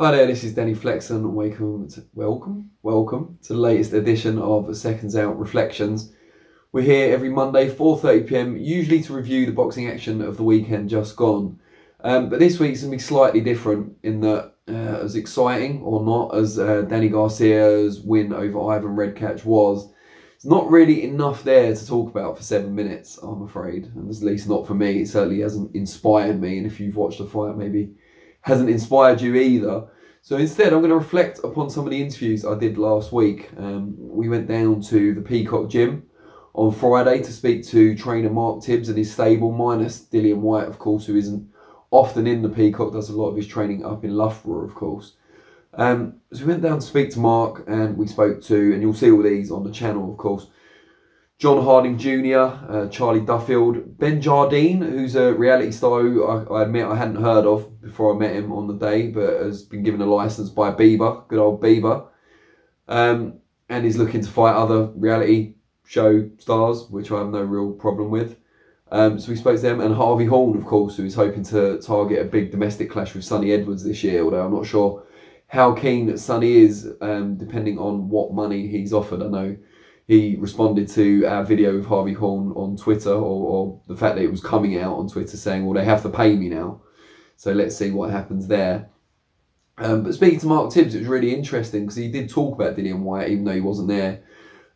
Hi there, this is Danny Flexen. Welcome, to, welcome, welcome to the latest edition of Seconds Out Reflections. We're here every Monday, 4:30 p.m. Usually to review the boxing action of the weekend just gone. Um, but this week's gonna be slightly different in that, uh, as exciting or not as uh, Danny Garcia's win over Ivan Redkach was, it's not really enough there to talk about for seven minutes. I'm afraid, and at least not for me. It certainly hasn't inspired me. And if you've watched the fight, maybe hasn't inspired you either. So instead, I'm going to reflect upon some of the interviews I did last week. Um, we went down to the Peacock Gym on Friday to speak to trainer Mark Tibbs and his stable, minus Dillian Whyte, of course, who isn't often in the Peacock, does a lot of his training up in Loughborough, of course. Um, so we went down to speak to Mark and we spoke to, and you'll see all these on the channel, of course, John Harding Jr., uh, Charlie Duffield, Ben Jardine, who's a reality star who I, I, admit I hadn't heard of before I met him on the day, but has been given a license by Bieber, good old Bieber, um, and he's looking to fight other reality show stars, which I have no real problem with. Um, so we spoke to them, and Harvey Horn, of course, who is hoping to target a big domestic clash with Sunny Edwards this year, although I'm not sure how keen Sunny is, um, depending on what money he's offered. I know he responded to our video with Harvey Horn on Twitter, or, or, the fact that it was coming out on Twitter saying, well, they have to pay me now. So let's see what happens there. Um, but speaking to Mark Tibbs, it was really interesting because he did talk about Dillian Whyte, even though he wasn't there.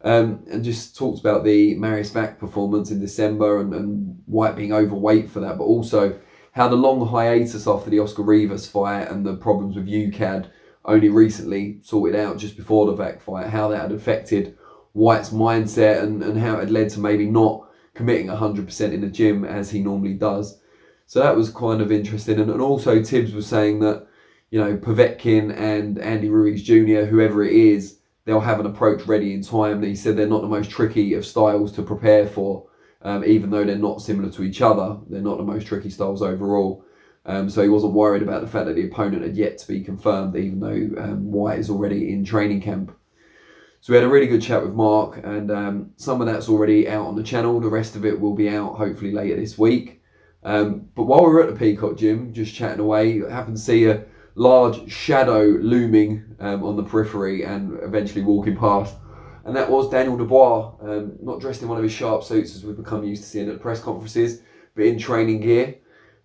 Um, and just talked about the Mariusz Wach performance in December and, and Whyte being overweight for that, but also how the long hiatus after the Oscar Rivas fight and the problems with UKAD only recently sorted out just before the Wach fight, how that had affected Whyte's mindset and, and how it had led to maybe not committing 100% in the gym as he normally does. So that was kind of interesting. And, and also Tibbs was saying that, you know, Povetkin and Andy Ruiz Jr., whoever it is, they'll have an approach ready in time. He said they're not the most tricky of styles to prepare for, um, even though they're not similar to each other. They're not the most tricky styles overall. Um, so he wasn't worried about the fact that the opponent had yet to be confirmed, even though um, Whyte is already in training camp. So we had a really good chat with Mark, and um, some of that's already out on the channel. The rest of it will be out hopefully later this week. Um, but while we were at the Peacock Gym, just chatting away, happened to see a large shadow looming um, on the periphery and eventually walking past. And that was Daniel Dubois, um, not dressed in one of his sharp suits as we've become used to seeing at press conferences, but in training gear.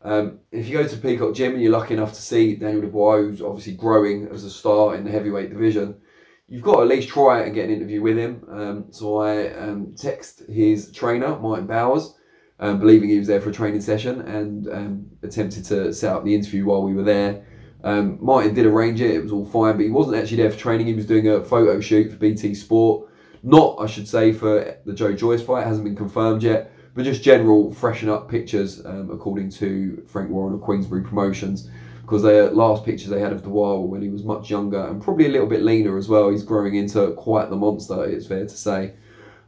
Um, if you go to Peacock Gym and you're lucky enough to see Daniel Dubois, who's obviously growing as a star in the heavyweight division, you've got to at least try it and get an interview with him. Um, so I um, text his trainer, Martin Bowers, um, believing he was there for a training session and um, attempted to set up the interview while we were there. Um, Martin did arrange it, it was all fine, but he wasn't actually there for training. He was doing a photo shoot for BT Sport. Not, I should say, for the Joe Joyce fight, hasn't been confirmed yet, but just general freshen up pictures, um, according to Frank Warren of Queensberry Promotions because the last pictures they had of were when he was much younger and probably a little bit leaner as well. He's growing into quite the monster, it's fair to say.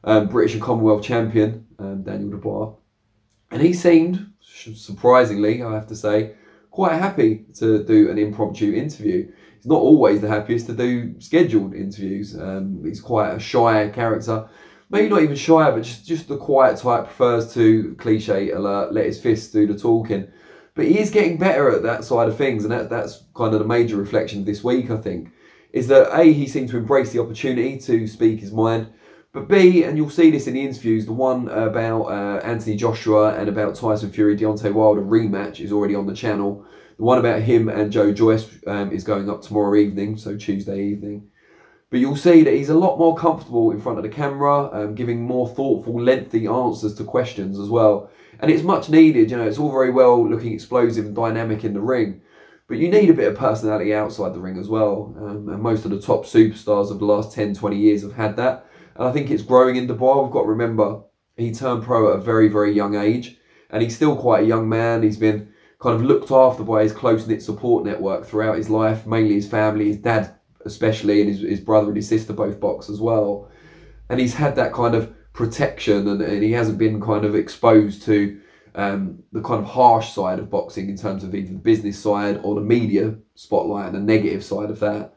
Um, British and Commonwealth champion, um, Daniel Dubois. And he seemed, surprisingly, I have to say, quite happy to do an impromptu interview. He's not always the happiest to do scheduled interviews. Um, he's quite a shy character. Maybe not even shy, but just, just the quiet type prefers to, cliche alert, let his fists do the talking. But he is getting better at that side of things, and that, that's kind of the major reflection of this week, I think, is that A, he seemed to embrace the opportunity to speak his mind, but B, and you'll see this in the interviews, the one about uh, Anthony Joshua and about Tyson Fury, Deontay Wilder rematch is already on the channel. The one about him and Joe Joyce um, is going up tomorrow evening, so Tuesday evening. But you'll see that he's a lot more comfortable in front of the camera, um, giving more thoughtful, lengthy answers to questions as well and it's much needed. You know, it's all very well looking explosive and dynamic in the ring, but you need a bit of personality outside the ring as well. Um, and most of the top superstars of the last 10, 20 years have had that. And I think it's growing in Dubois. We've got to remember he turned pro at a very, very young age, and he's still quite a young man. He's been kind of looked after by his close knit support network throughout his life, mainly his family, his dad especially, and his, his brother and his sister both box as well. And he's had that kind of protection and, and he hasn't been kind of exposed to um, the kind of harsh side of boxing in terms of either the business side or the media spotlight and the negative side of that.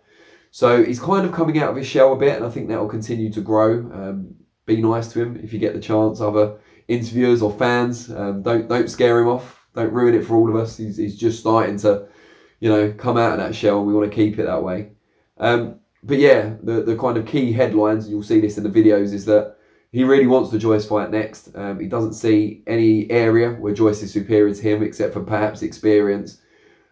So he's kind of coming out of his shell a bit, and I think that will continue to grow. Um, be nice to him if you get the chance. Other interviewers or fans, um, don't don't scare him off. Don't ruin it for all of us. He's, he's just starting to you know, come out of that shell and we want to keep it that way. Um, but yeah, the, the kind of key headlines, you'll see this in the videos, is that he really wants the Joyce fight next. Um, he doesn't see any area where Joyce is superior to him, except for perhaps experience.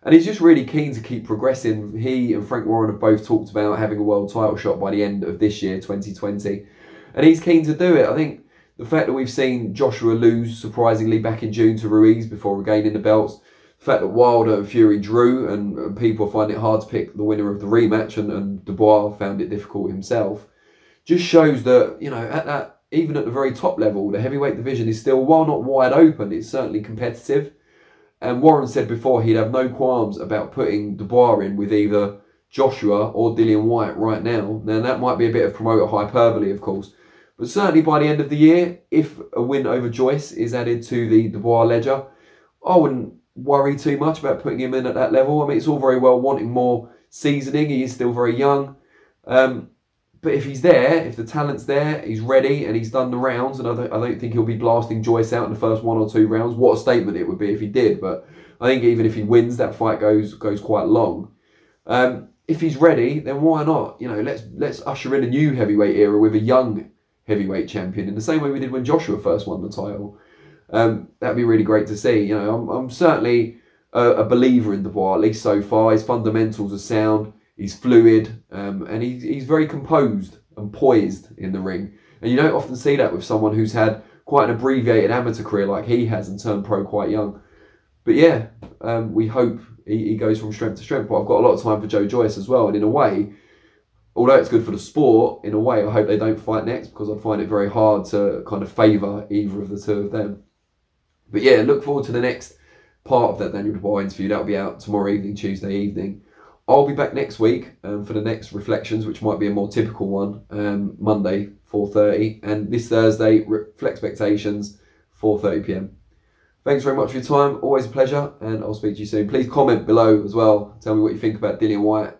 And he's just really keen to keep progressing. He and Frank Warren have both talked about having a world title shot by the end of this year, 2020. And he's keen to do it. I think the fact that we've seen Joshua lose surprisingly back in June to Ruiz before regaining the belts, the fact that Wilder and Fury drew and, and people find it hard to pick the winner of the rematch and, and Dubois found it difficult himself, just shows that, you know, at that even at the very top level, the heavyweight division is still, while not wide open, it's certainly competitive. And Warren said before he'd have no qualms about putting Dubois in with either Joshua or Dillian Whyte right now. Now, that might be a bit of promoter hyperbole, of course. But certainly by the end of the year, if a win over Joyce is added to the Dubois ledger, I wouldn't worry too much about putting him in at that level. I mean, it's all very well wanting more seasoning. He is still very young. Um, but if he's there, if the talent's there, he's ready and he's done the rounds, and I don't, I don't think he'll be blasting Joyce out in the first one or two rounds. What a statement it would be if he did! But I think even if he wins, that fight goes goes quite long. Um, if he's ready, then why not? You know, let's let's usher in a new heavyweight era with a young heavyweight champion in the same way we did when Joshua first won the title. Um, that'd be really great to see. You know, I'm, I'm certainly a, a believer in Dubois, at least so far. His fundamentals are sound he's fluid, um, and he's, he's very composed and poised in the ring. And you don't often see that with someone who's had quite an abbreviated amateur career like he has and turned pro quite young. But yeah, um, we hope he, he goes from strength to strength. But I've got a lot of time for Joe Joyce as well. And in a way, although it's good for the sport, in a way, I hope they don't fight next because I find it very hard to kind of favour either of the two of them. But yeah, look forward to the next part of that Daniel Dubois interview. That'll be out tomorrow evening, Tuesday evening. I'll be back next week um, for the next reflections, which might be a more typical one, um, Monday, 4.30. And this Thursday, Reflect Expectations, 4.30pm. Thanks very much for your time. Always a pleasure. And I'll speak to you soon. Please comment below as well. Tell me what you think about Dillian Whyte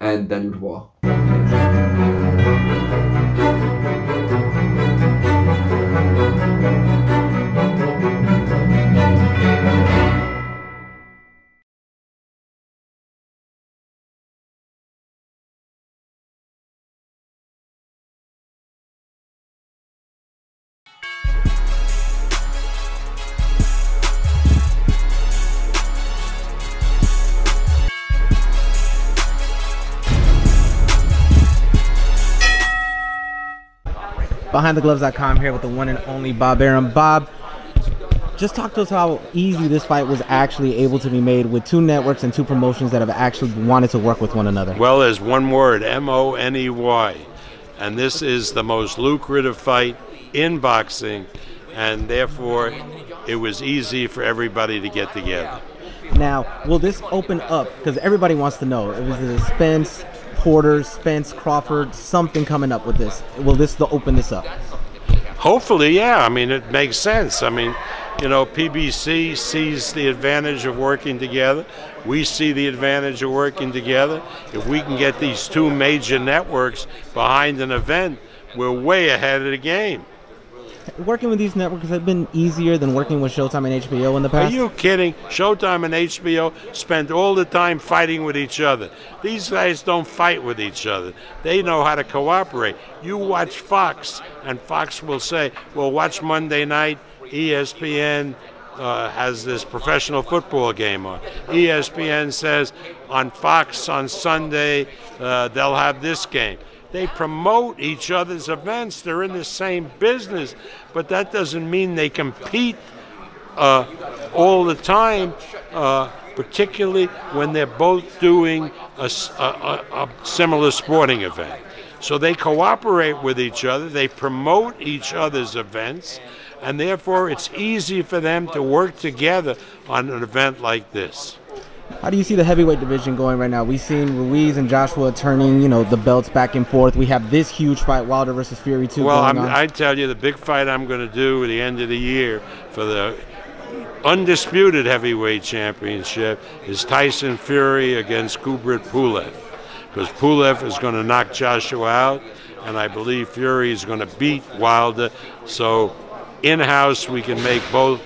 and Daniel Dubois. BehindTheGloves.com here with the one and only Bob Arum. Bob, just talk to us how easy this fight was actually able to be made with two networks and two promotions that have actually wanted to work with one another. Well, there's one word M O N E Y. And this is the most lucrative fight in boxing, and therefore it was easy for everybody to get together. Now, will this open up? Because everybody wants to know. It was the Spence, Porter, Spence, Crawford, something coming up with this. Will this open this up? Hopefully, yeah. I mean, it makes sense. I mean, you know, PBC sees the advantage of working together. We see the advantage of working together. If we can get these two major networks behind an event, we're way ahead of the game working with these networks have been easier than working with Showtime and HBO in the past? Are you kidding? Showtime and HBO spend all the time fighting with each other. These guys don't fight with each other. They know how to cooperate. You watch Fox, and Fox will say, well, watch Monday night, ESPN uh, has this professional football game on. ESPN says on Fox on Sunday, uh, they'll have this game. They promote each other's events. They're in the same business, but that doesn't mean they compete uh, all the time, uh, particularly when they're both doing a, a, a similar sporting event. So they cooperate with each other, they promote each other's events, and therefore it's easy for them to work together on an event like this. How do you see the heavyweight division going right now? We've seen Ruiz and Joshua turning, you know, the belts back and forth. We have this huge fight, Wilder versus Fury, too. Well, i tell you, the big fight I'm going to do at the end of the year for the undisputed heavyweight championship is Tyson Fury against Kubrat Pulev, because Pulev is going to knock Joshua out, and I believe Fury is going to beat Wilder. So, in house, we can make both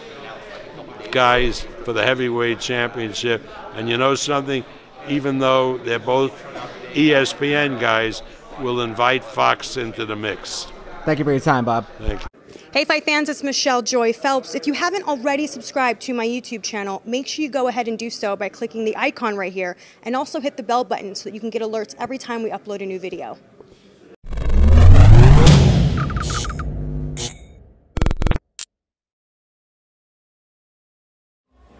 guys for the heavyweight championship. And you know something? even though they're both ESPN guys, will invite Fox into the mix. Thank you for your time, Bob. Thank you. Hey Fight fans, it's Michelle Joy Phelps. If you haven't already subscribed to my YouTube channel, make sure you go ahead and do so by clicking the icon right here and also hit the bell button so that you can get alerts every time we upload a new video.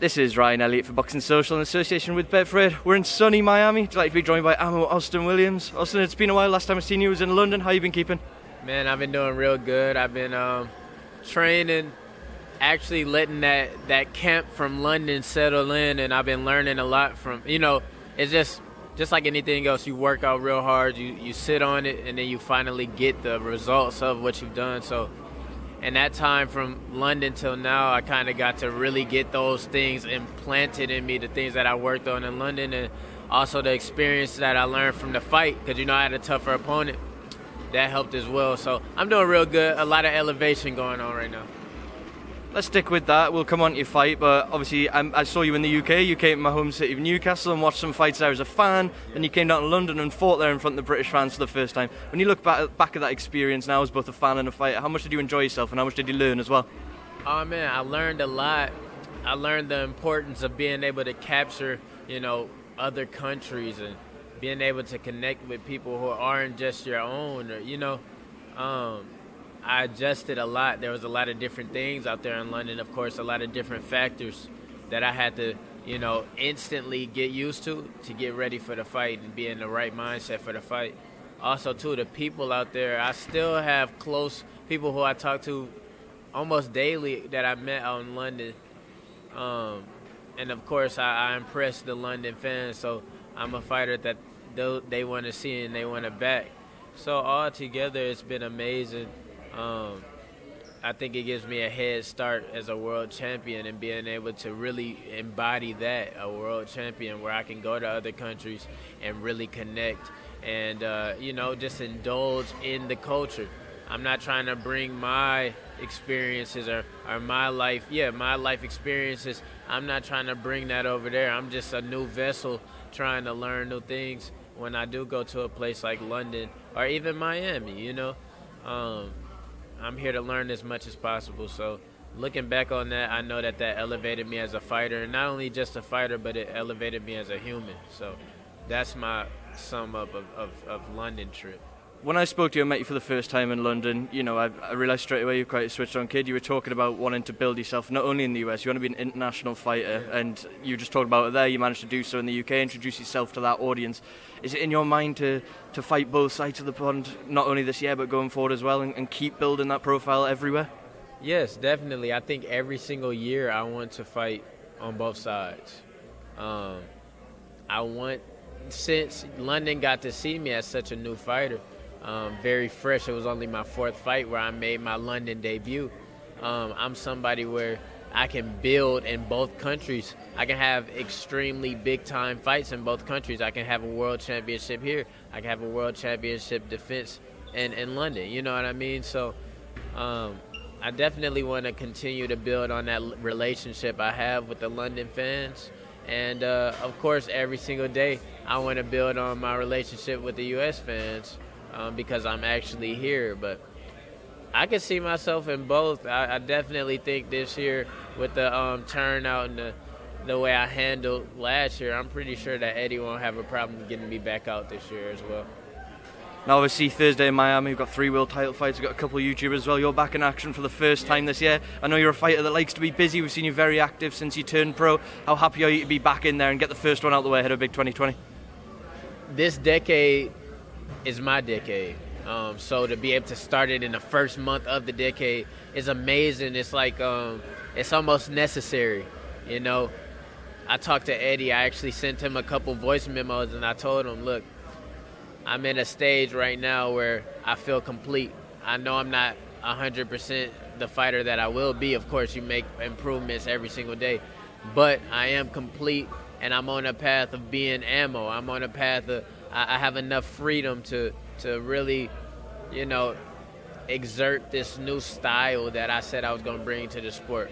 This is Ryan Elliott for Boxing Social in association with Betfred. We're in sunny Miami. Delighted to be joined by Ammo Austin Williams. Austin, it's been a while. Last time I seen you was in London. How you been keeping? Man, I've been doing real good. I've been um, training, actually letting that that camp from London settle in, and I've been learning a lot from. You know, it's just just like anything else. You work out real hard. You you sit on it, and then you finally get the results of what you've done. So and that time from London till now, I kind of got to really get those things implanted in me, the things that I worked on in London, and also the experience that I learned from the fight, because you know I had a tougher opponent. That helped as well. So I'm doing real good. A lot of elevation going on right now. Let's stick with that. We'll come on to your fight, but obviously um, I saw you in the UK. You came to my home city of Newcastle and watched some fights there as a fan. Then you came down to London and fought there in front of the British fans for the first time. When you look back, back at that experience now as both a fan and a fighter, how much did you enjoy yourself and how much did you learn as well? Oh man, I learned a lot. I learned the importance of being able to capture, you know, other countries and being able to connect with people who aren't just your own. Or, you know, um, I adjusted a lot. There was a lot of different things out there in London. Of course, a lot of different factors that I had to, you know, instantly get used to to get ready for the fight and be in the right mindset for the fight. Also, too, the people out there. I still have close people who I talk to almost daily that I met out in London. Um, and of course, I, I the London fans. So I'm a fighter that they want to see and they want to back. So all together, it's been amazing. Um, I think it gives me a head start as a world champion and being able to really embody that a world champion where I can go to other countries and really connect and uh, you know just indulge in the culture. I'm not trying to bring my experiences or, or my life, yeah, my life experiences. I'm not trying to bring that over there. I'm just a new vessel trying to learn new things when I do go to a place like London or even Miami, you know. Um, I'm here to learn as much as possible. So looking back on that, I know that that elevated me as a fighter, and not only just a fighter, but it elevated me as a human. So that's my sum up of, of, of London trip when I spoke to you and met you for the first time in London, you know, I, I realised straight away you're quite a switched on kid. You were talking about wanting to build yourself not only in the US, you want to be an international fighter, and you just talked about it there. You managed to do so in the UK, introduce yourself to that audience. Is it in your mind to, to fight both sides of the pond, not only this year, but going forward as well, and, and keep building that profile everywhere? Yes, definitely. I think every single year I want to fight on both sides. Um, I want, since London got to see me as such a new fighter, um, very fresh. It was only my fourth fight where I made my London debut. Um, I'm somebody where I can build in both countries. I can have extremely big time fights in both countries. I can have a world championship here. I can have a world championship defense in, in London. You know what I mean? So um, I definitely want to continue to build on that relationship I have with the London fans. And uh, of course, every single day, I want to build on my relationship with the U.S. fans um, because I'm actually here. But I can see myself in both. I, I definitely think this year with the um, turnout and the the way I handled last year, I'm pretty sure that Eddie won't have a problem getting me back out this year as well. Now, obviously, Thursday in Miami, we've got three world title fights. We've got a couple of YouTubers as well. You're back in action for the first time this year. I know you're a fighter that likes to be busy. We've seen you very active since you turned pro. How happy are you to be back in there and get the first one out of the way ahead of Big 2020? This decade is my decade. Um, so to be able to start it in the first month of the decade is amazing. It's like um, it's almost necessary, you know. I talked to Eddie. I actually sent him a couple voice memos, and I told him, "Look, I'm in a stage right now where I feel complete. I know I'm not 100% the fighter that I will be. Of course, you make improvements every single day, but I am complete, and I'm on a path of being ammo. I'm on a path of I, I have enough freedom to to really, you know, exert this new style that I said I was going to bring to the sport.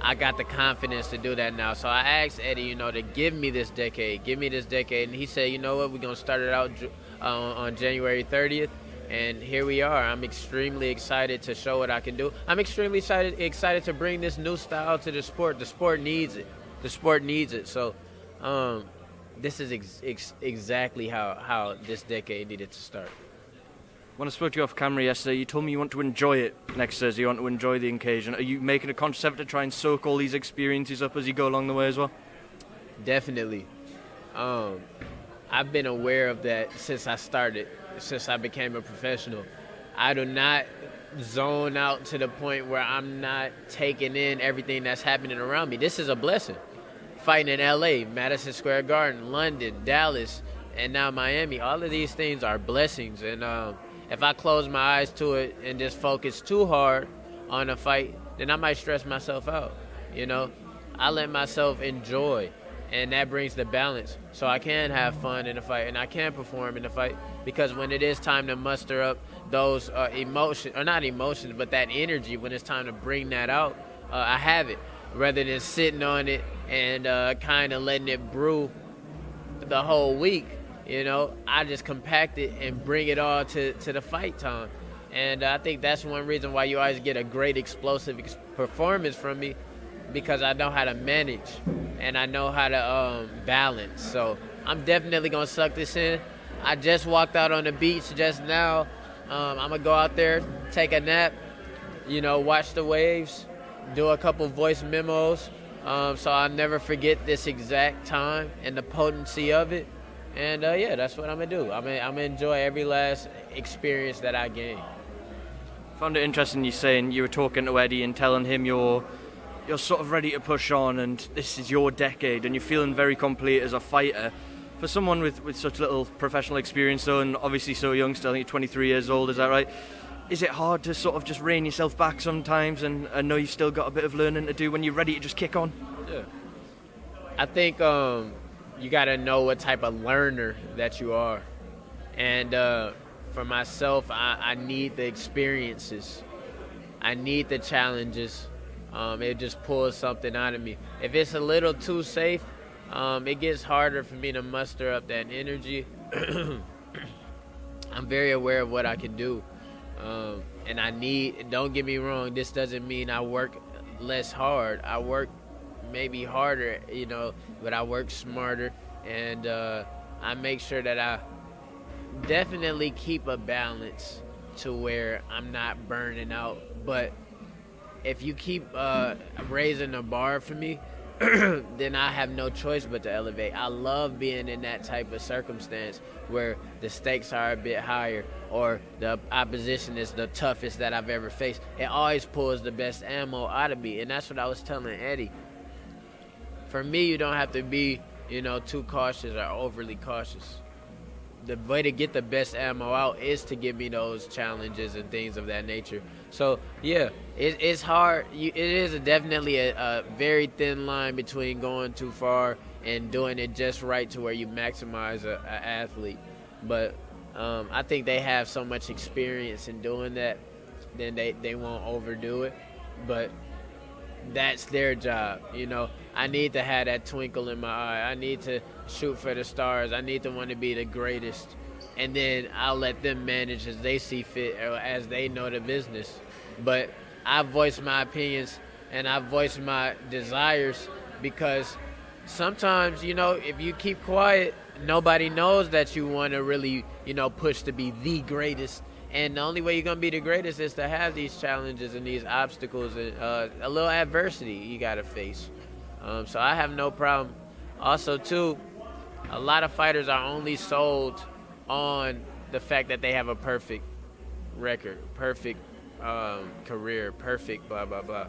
I got the confidence to do that now. So I asked Eddie, you know, to give me this decade, give me this decade, and he said, you know what, we're gonna start it out uh, on January 30th, and here we are. I'm extremely excited to show what I can do. I'm extremely excited excited to bring this new style to the sport. The sport needs it. The sport needs it. So, um, this is ex- ex- exactly how how this decade needed to start. When I spoke to you off camera yesterday, you told me you want to enjoy it next Thursday. You want to enjoy the occasion. Are you making a conscious effort to try and soak all these experiences up as you go along the way as well? Definitely. Um, I've been aware of that since I started, since I became a professional. I do not zone out to the point where I'm not taking in everything that's happening around me. This is a blessing. Fighting in LA, Madison Square Garden, London, Dallas, and now Miami. All of these things are blessings. And um, if I close my eyes to it and just focus too hard on a fight, then I might stress myself out. You know, I let myself enjoy, and that brings the balance. So I can have fun in a fight, and I can perform in a fight because when it is time to muster up those uh, emotions, or not emotions, but that energy, when it's time to bring that out, uh, I have it rather than sitting on it and uh, kind of letting it brew the whole week. You know, I just compact it and bring it all to, to the fight time. And I think that's one reason why you always get a great explosive ex- performance from me because I know how to manage and I know how to um, balance. So I'm definitely going to suck this in. I just walked out on the beach just now. Um, I'm going to go out there, take a nap, you know, watch the waves, do a couple voice memos. Um, so I'll never forget this exact time and the potency of it. And uh, yeah, that's what I'm gonna do. I'm gonna, I'm gonna enjoy every last experience that I gain. Found it interesting you saying you were talking to Eddie and telling him you're you're sort of ready to push on and this is your decade and you're feeling very complete as a fighter. For someone with, with such little professional experience though and obviously so young still, I think you're 23 years old, is that right? Is it hard to sort of just rein yourself back sometimes and, and know you've still got a bit of learning to do when you're ready to just kick on? Yeah. I think um, you got to know what type of learner that you are. And uh, for myself, I, I, need the experiences. I need the challenges. Um, it just pulls something out of me. If it's a little too safe, um, it gets harder for me to muster up that energy. I'm very aware of what I can do. Um, and I need, don't get me wrong, this doesn't mean I work less hard. I work maybe harder, you know, but I work smarter and uh, I make sure that I definitely keep a balance to where I'm not burning out. But if you keep uh, raising the bar for me, then I have no choice but to elevate. I love being in that type of circumstance where the stakes are a bit higher or the opposition is the toughest that I've ever faced. It always pulls the best ammo out of me, and that's what I was telling Eddie. For me, you don't have to be, you know, too cautious or overly cautious. The way to get the best ammo out is to give me those challenges and things of that nature. So yeah, it, it's hard. You, it is a, definitely a, a very thin line between going too far and doing it just right to where you maximize a, a athlete. But um, I think they have so much experience in doing that, then they, they won't overdo it. But that's their job. You know, I need to have that twinkle in my eye. I need to shoot for the stars. I need to want to be the greatest. And then I'll let them manage as they see fit or as they know the business. But I voice my opinions and I voice my desires because sometimes, you know, if you keep quiet, nobody knows that you want to really, you know, push to be the greatest. And the only way you're gonna be the greatest is to have these challenges and these obstacles and uh, a little adversity you gotta face. Um, so I have no problem. Also, too, a lot of fighters are only sold on the fact that they have a perfect record, perfect um, career, perfect blah blah blah.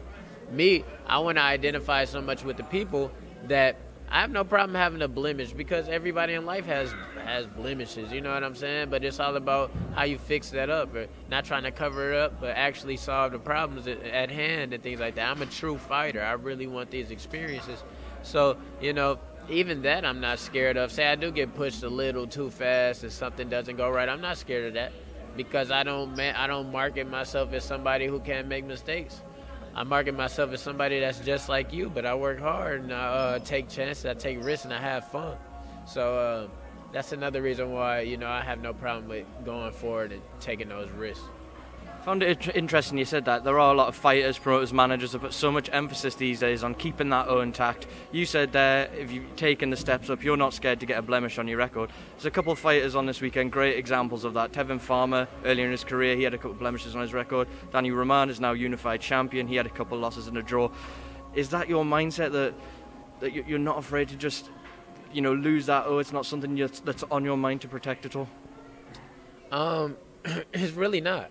Me, I want to identify so much with the people that I have no problem having a blemish because everybody in life has has blemishes. You know what I'm saying? But it's all about how you fix that up, or not trying to cover it up, but actually solve the problems at, at hand and things like that. I'm a true fighter. I really want these experiences. So you know, even that I'm not scared of. Say I do get pushed a little too fast and something doesn't go right. I'm not scared of that because I don't I don't market myself as somebody who can't make mistakes. I market myself as somebody that's just like you, but I work hard and I uh, take chances, I take risks, and I have fun. So uh, that's another reason why you know I have no problem with going forward and taking those risks. Found it interesting you said that. There are a lot of fighters, promoters, managers that put so much emphasis these days on keeping that O intact. You said there, if you've taken the steps up, you're not scared to get a blemish on your record. There's a couple of fighters on this weekend, great examples of that. Tevin Farmer, earlier in his career, he had a couple of blemishes on his record. Danny Roman is now unified champion. He had a couple of losses and a draw. Is that your mindset that that you're not afraid to just, you know, lose that O? It's not something that's on your mind to protect at all. Um, it's really not.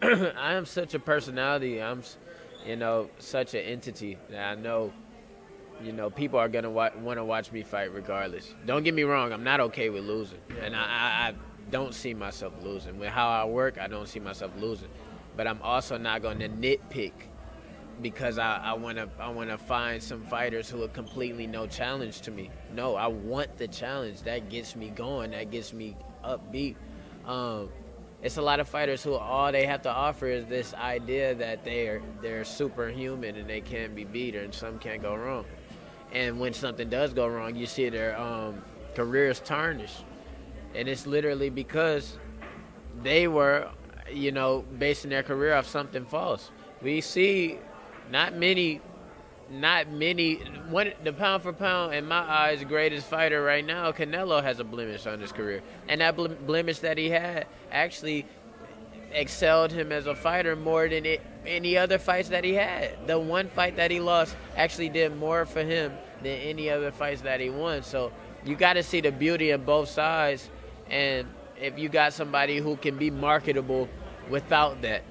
I am such a personality. I'm, you know, such an entity that I know, you know, people are gonna wa- want to watch me fight regardless. Don't get me wrong. I'm not okay with losing, and I, I, I don't see myself losing. With how I work, I don't see myself losing. But I'm also not to nitpick because I want to I want to find some fighters who are completely no challenge to me. No, I want the challenge. That gets me going. That gets me upbeat. Um, it's a lot of fighters who all they have to offer is this idea that they're they're superhuman and they can't be beat and some can't go wrong. And when something does go wrong, you see their um, careers tarnished, and it's literally because they were, you know, basing their career off something false. We see not many not many. One, the pound for pound, in my eyes, greatest fighter right now, Canelo has a blemish on his career, and that blemish that he had actually excelled him as a fighter more than it, any other fights that he had. The one fight that he lost actually did more for him than any other fights that he won. So you got to see the beauty in both sides, and if you got somebody who can be marketable without that,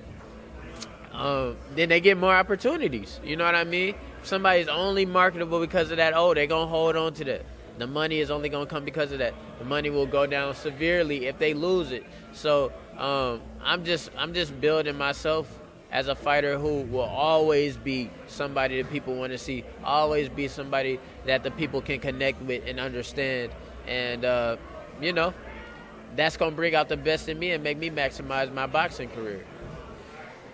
um, then they get more opportunities. You know what I mean? Somebody's only marketable because of that, oh, they're going to hold on to that. The money is only going to come because of that. The money will go down severely if they lose it. So um, I'm just I'm just building myself as a fighter who will always be somebody that people want to see, always be somebody that the people can connect with and understand. And, uh, you know, that's to bring out the best in me and make me maximize my boxing career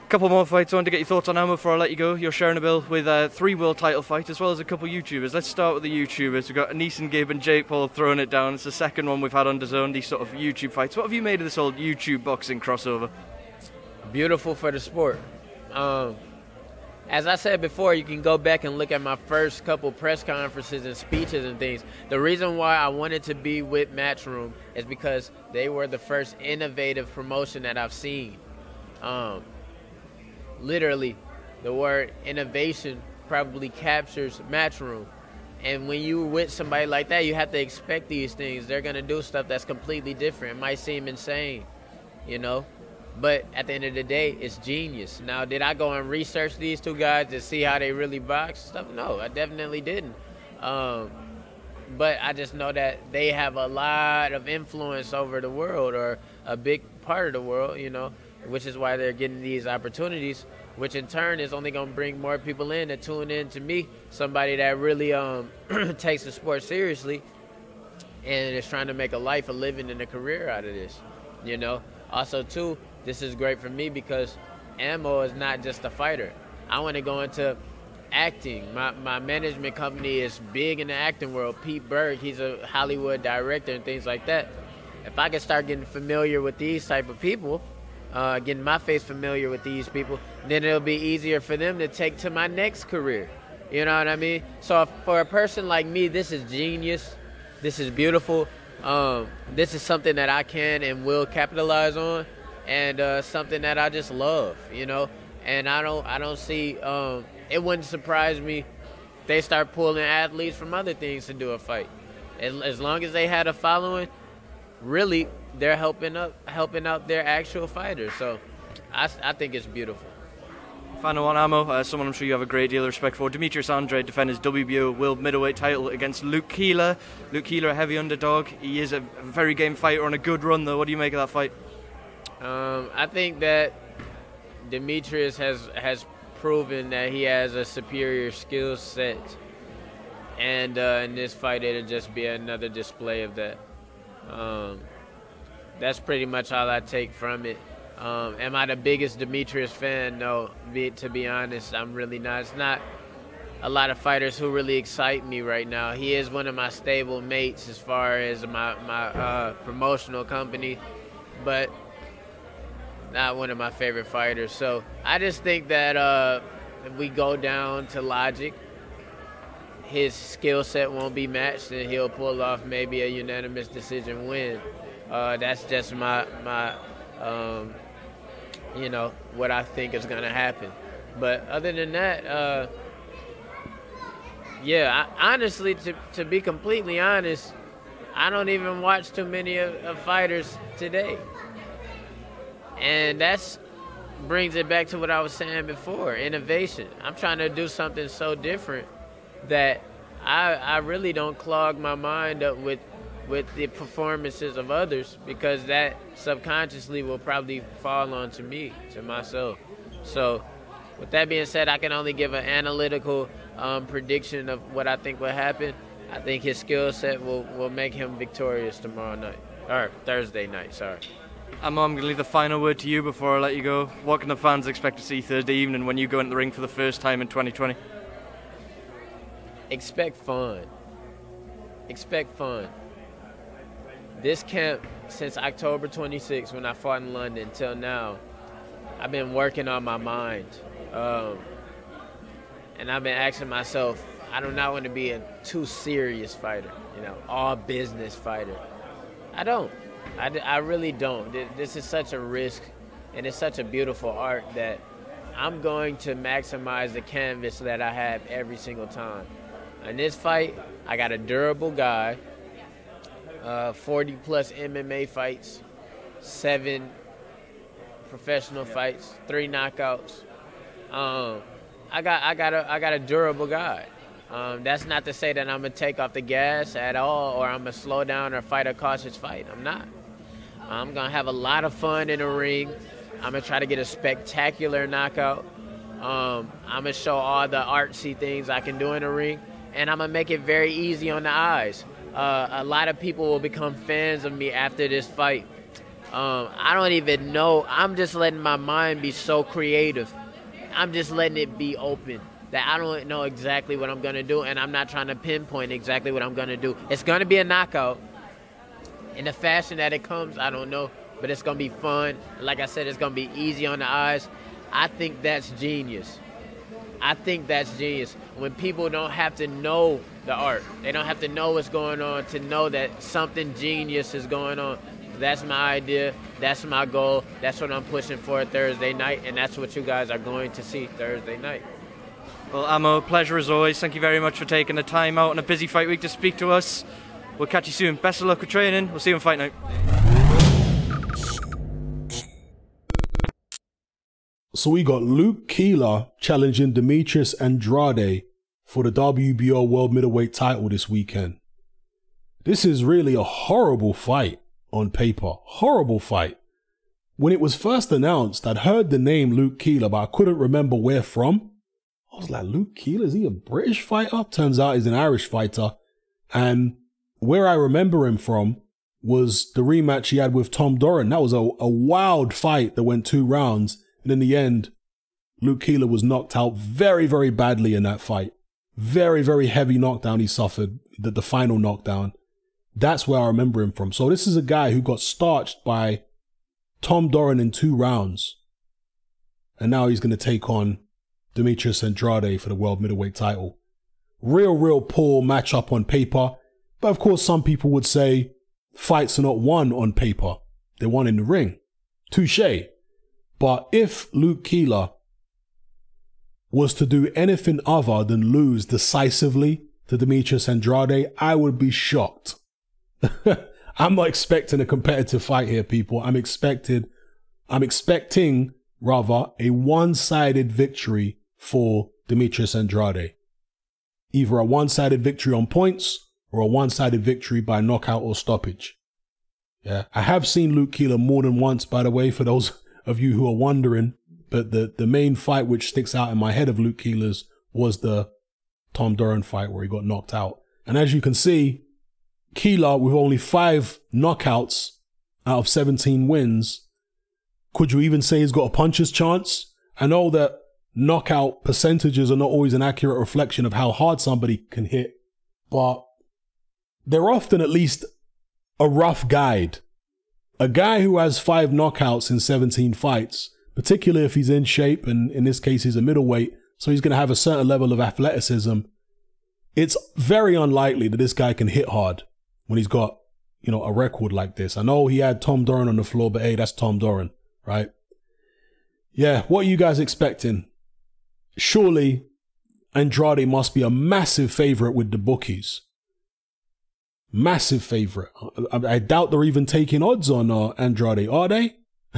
couple more fights. I want to get your thoughts on Ammo before I let you go. You're sharing a bill with uh, three world title fights as well as a couple YouTubers. Let's start with the YouTubers. We've got AnEsonGib and Jake Paul throwing it down. It's the second one we've had on DAZN, these sort of YouTube fights. What have you made of this old YouTube boxing crossover? Beautiful for the sport. Um, as I said before, you can go back and look at my first couple press conferences and speeches and things. The reason why I wanted to be with Matchroom is because they were the first innovative promotion that I've seen. Um, literally, the word innovation probably captures Matchroom. And when you're with somebody like that, you have to expect these things. They're gonna do stuff that's completely different. It might seem insane, you know, but at the end of the day, it's genius. Now, did I go and research these two guys to see how they really box stuff? No, I definitely didn't. Um, but I just know that they have a lot of influence over the world, or a big part of the world, you know which is why they're getting these opportunities, which in turn is only going to bring more people in to tune in to me, somebody that really um, takes the sport seriously and is trying to make a life, a living, and a career out of this. You know. Also, too, this is great for me because Ammo is not just a fighter. I want to go into acting. My, my management company is big in the acting world. Pete Berg, he's a Hollywood director and things like that. If I can start getting familiar with these type of people, uh, getting my face familiar with these people, then it'll be easier for them to take to my next career. You know what I mean? So for a person like me, this is genius. This is beautiful. Um, this is something that I can and will capitalize on, and uh, something that I just love. You know, and I don't I don't see. Um, it wouldn't surprise me. They start pulling athletes from other things to do a fight. As, as long as they had a following, really they're helping up helping out their actual fighters. So I, I think it's beautiful. Final one, Ammo, uh, someone I'm sure you have a great deal of respect for. Demetrius Andrade defend his WBO world middleweight title against Luke Keeler. Luke Keeler, a heavy underdog. He is a very game fighter on a good run, though. What do you make of that fight? Um, I think that Demetrius has has proven that he has a superior skill set, and uh, in this fight, it'll just be another display of that. Um, that's pretty much all I take from it. Um, am I the biggest Demetrius fan? No, be, to be honest, I'm really not. It's not a lot of fighters who really excite me right now. He is one of my stable mates as far as my my uh, promotional company, but not one of my favorite fighters. So I just think that uh, if we go down to logic, his skill set won't be matched, and he'll pull off maybe a unanimous decision win. Uh, that's just my my um, you know what I think is to happen. But other than that, uh, yeah, I, honestly, to to be completely honest, I don't even watch too many of, of fighters today, and that's brings it back to what I was saying before innovation. I'm trying to do something so different that I, I really don't clog my mind up with with the performances of others because that subconsciously will probably fall onto me, to myself. So, with that being said, I can only give an analytical um, prediction of what I think will happen. I think his skill set will, will make him victorious tomorrow night, or Thursday night, sorry. Ammo, I'm going to leave the final word to you before I let you go. What can the fans expect to see Thursday evening when you go into the ring for the first time in 2020? Expect fun. Expect fun. This camp, since October 26, when I fought in London, till now, I've been working on my mind. Um, and I've been asking myself, I do not want to be a too serious fighter, you know, all business fighter. I don't. I, I really don't. This is such a risk, and it's such a beautiful art that I'm going to maximize the canvas that I have every single time. In this fight, I got a durable guy, uh, 40 plus MMA fights, seven professional fights, three knockouts. Um, I got I got a I got a durable guy. Um, that's not to say that I'm gonna take off the gas at all, or I'm gonna slow down or fight a cautious fight. I'm not. I'm gonna have a lot of fun in the ring. I'm gonna try to get a spectacular knockout. Um, I'm gonna show all the artsy things I can do in the ring, and I'm gonna make it very easy on the eyes. Uh, a lot of people will become fans of me after this fight. Um, I don't even know. I'm just letting my mind be so creative. I'm just letting it be open that I don't know exactly what I'm gonna do, and I'm not trying to pinpoint exactly what I'm gonna do. It's gonna be a knockout. In the fashion that it comes, I don't know, but it's gonna be fun. Like I said, it's gonna be easy on the eyes. I think that's genius. I think that's genius. When people don't have to know the art, they don't have to know what's going on to know that something genius is going on. That's my idea. That's my goal. That's what I'm pushing for Thursday night, and that's what you guys are going to see Thursday night. Well, Ammo, pleasure as always. Thank you very much for taking the time out on a busy fight week to speak to us. We'll catch you soon. Best of luck with training. We'll see you on fight night. So we got Luke Keeler challenging Demetrius Andrade for the WBO World Middleweight title this weekend. This is really a horrible fight on paper. Horrible fight. When it was first announced, I'd heard the name Luke Keeler, but I couldn't remember where from. I was like, Luke Keeler, is he a British fighter? Turns out he's an Irish fighter. And where I remember him from was the rematch he had with Tom Doran. That was a, a wild fight that went two rounds. And in the end, Luke Keeler was knocked out very, very badly in that fight. Very, very heavy knockdown he suffered, the, the final knockdown. That's where I remember him from. So this is a guy who got starched by Tom Doran in two rounds. And now he's going to take on Demetrius Andrade for the world middleweight title. Real, real poor matchup on paper. But of course, some people would say fights are not won on paper. They're won in the ring. Touche. But if Luke Keeler was to do anything other than lose decisively to Demetrius Andrade, I would be shocked. I'm not expecting a competitive fight here, people. I'm expected, I'm expecting rather a one-sided victory for Demetrius Andrade. Either a one-sided victory on points or a one-sided victory by knockout or stoppage. Yeah, I have seen Luke Keeler more than once, by the way, for those of you who are wondering. But the, the main fight which sticks out in my head of Luke Keeler's was the Tom Doran fight where he got knocked out. And as you can see, Keeler with only five knockouts out of 17 wins Could you even say he's got a puncher's chance? I know that knockout percentages are not always an accurate reflection of how hard somebody can hit, but they're often at least a rough guide. A guy who has five knockouts in 17 fights, particularly if he's in shape, and in this case, he's a middleweight, so he's going to have a certain level of athleticism. It's very unlikely that this guy can hit hard when he's got, you know, a record like this. I know he had Tom Doran on the floor, but hey, that's Tom Doran, right? Yeah, what are you guys expecting? Surely Andrade must be a massive favorite with the bookies. Massive favorite. I, I doubt they're even taking odds on uh, Andrade, are they?